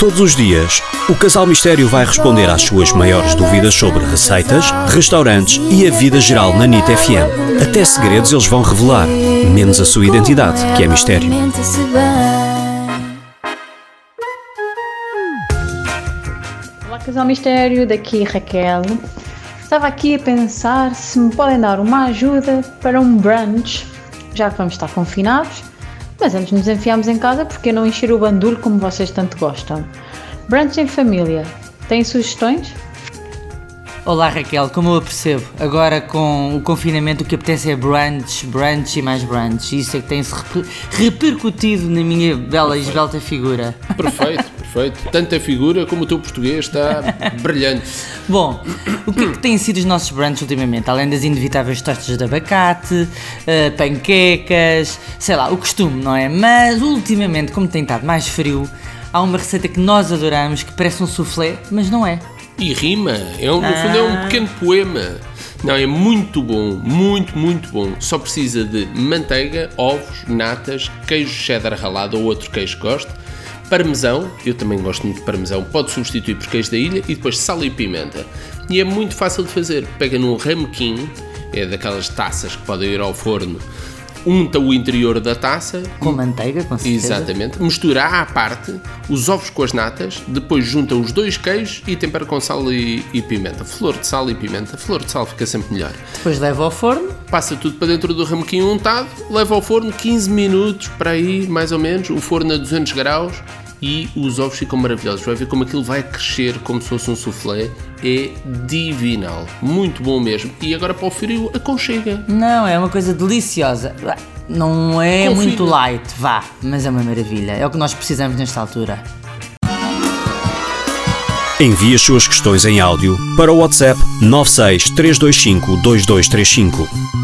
Todos os dias, o Casal Mistério vai responder às suas maiores dúvidas sobre receitas, restaurantes e a vida geral na NIT FM. Até segredos eles vão revelar, menos a sua identidade, que é mistério. Olá, Casal Mistério, daqui Raquel. Estava aqui a pensar se me podem dar uma ajuda para um brunch, já que vamos estar confinados mas antes nos enfiamos em casa porque não encher o bandulho como vocês tanto gostam. Brunch em família. Têm sugestões? Olá Raquel, como eu apercebo, agora com o confinamento o que apetece é brunch, brunch e mais brunch. Isso é que tem-se repercutido na minha bela e esbelta figura. Perfeito, perfeito. Tanto a figura como o teu português está brilhante. Bom, o que é que têm sido os nossos brunches ultimamente? Além das inevitáveis tostas de abacate, uh, panquecas, sei lá, o costume, não é? Mas ultimamente, como tem estado mais frio, há uma receita que nós adoramos que parece um soufflé, mas não é. E rima, é um, no fundo é um ah. pequeno poema. Não, é muito bom, muito, muito bom. Só precisa de manteiga, ovos, natas, queijo cheddar ralado ou outro queijo que goste, parmesão, eu também gosto muito de parmesão, pode substituir por queijo da ilha e depois sal e pimenta. E é muito fácil de fazer. Pega num ramequim, é daquelas taças que podem ir ao forno unta o interior da taça. Com manteiga, com certeza. Exatamente. Mistura à parte os ovos com as natas, depois junta os dois queijos e tempera com sal e, e, pimenta. Flor de sal e pimenta. Flor de sal fica sempre melhor. Depois leva ao forno. Passa tudo para dentro do ramequinho untado, leva ao forno 15 minutos para aí, mais ou menos, o forno a 200 graus e os ovos ficam maravilhosos. Vai ver como aquilo vai crescer como se fosse um soufflé. É divinal. Muito bom mesmo. E agora para o frio, aconchega. Não, é uma coisa deliciosa. Não é Confira. muito light, vá, mas é uma maravilha. É o que nós precisamos nesta altura. Envie as suas questões em áudio para o WhatsApp 963252235.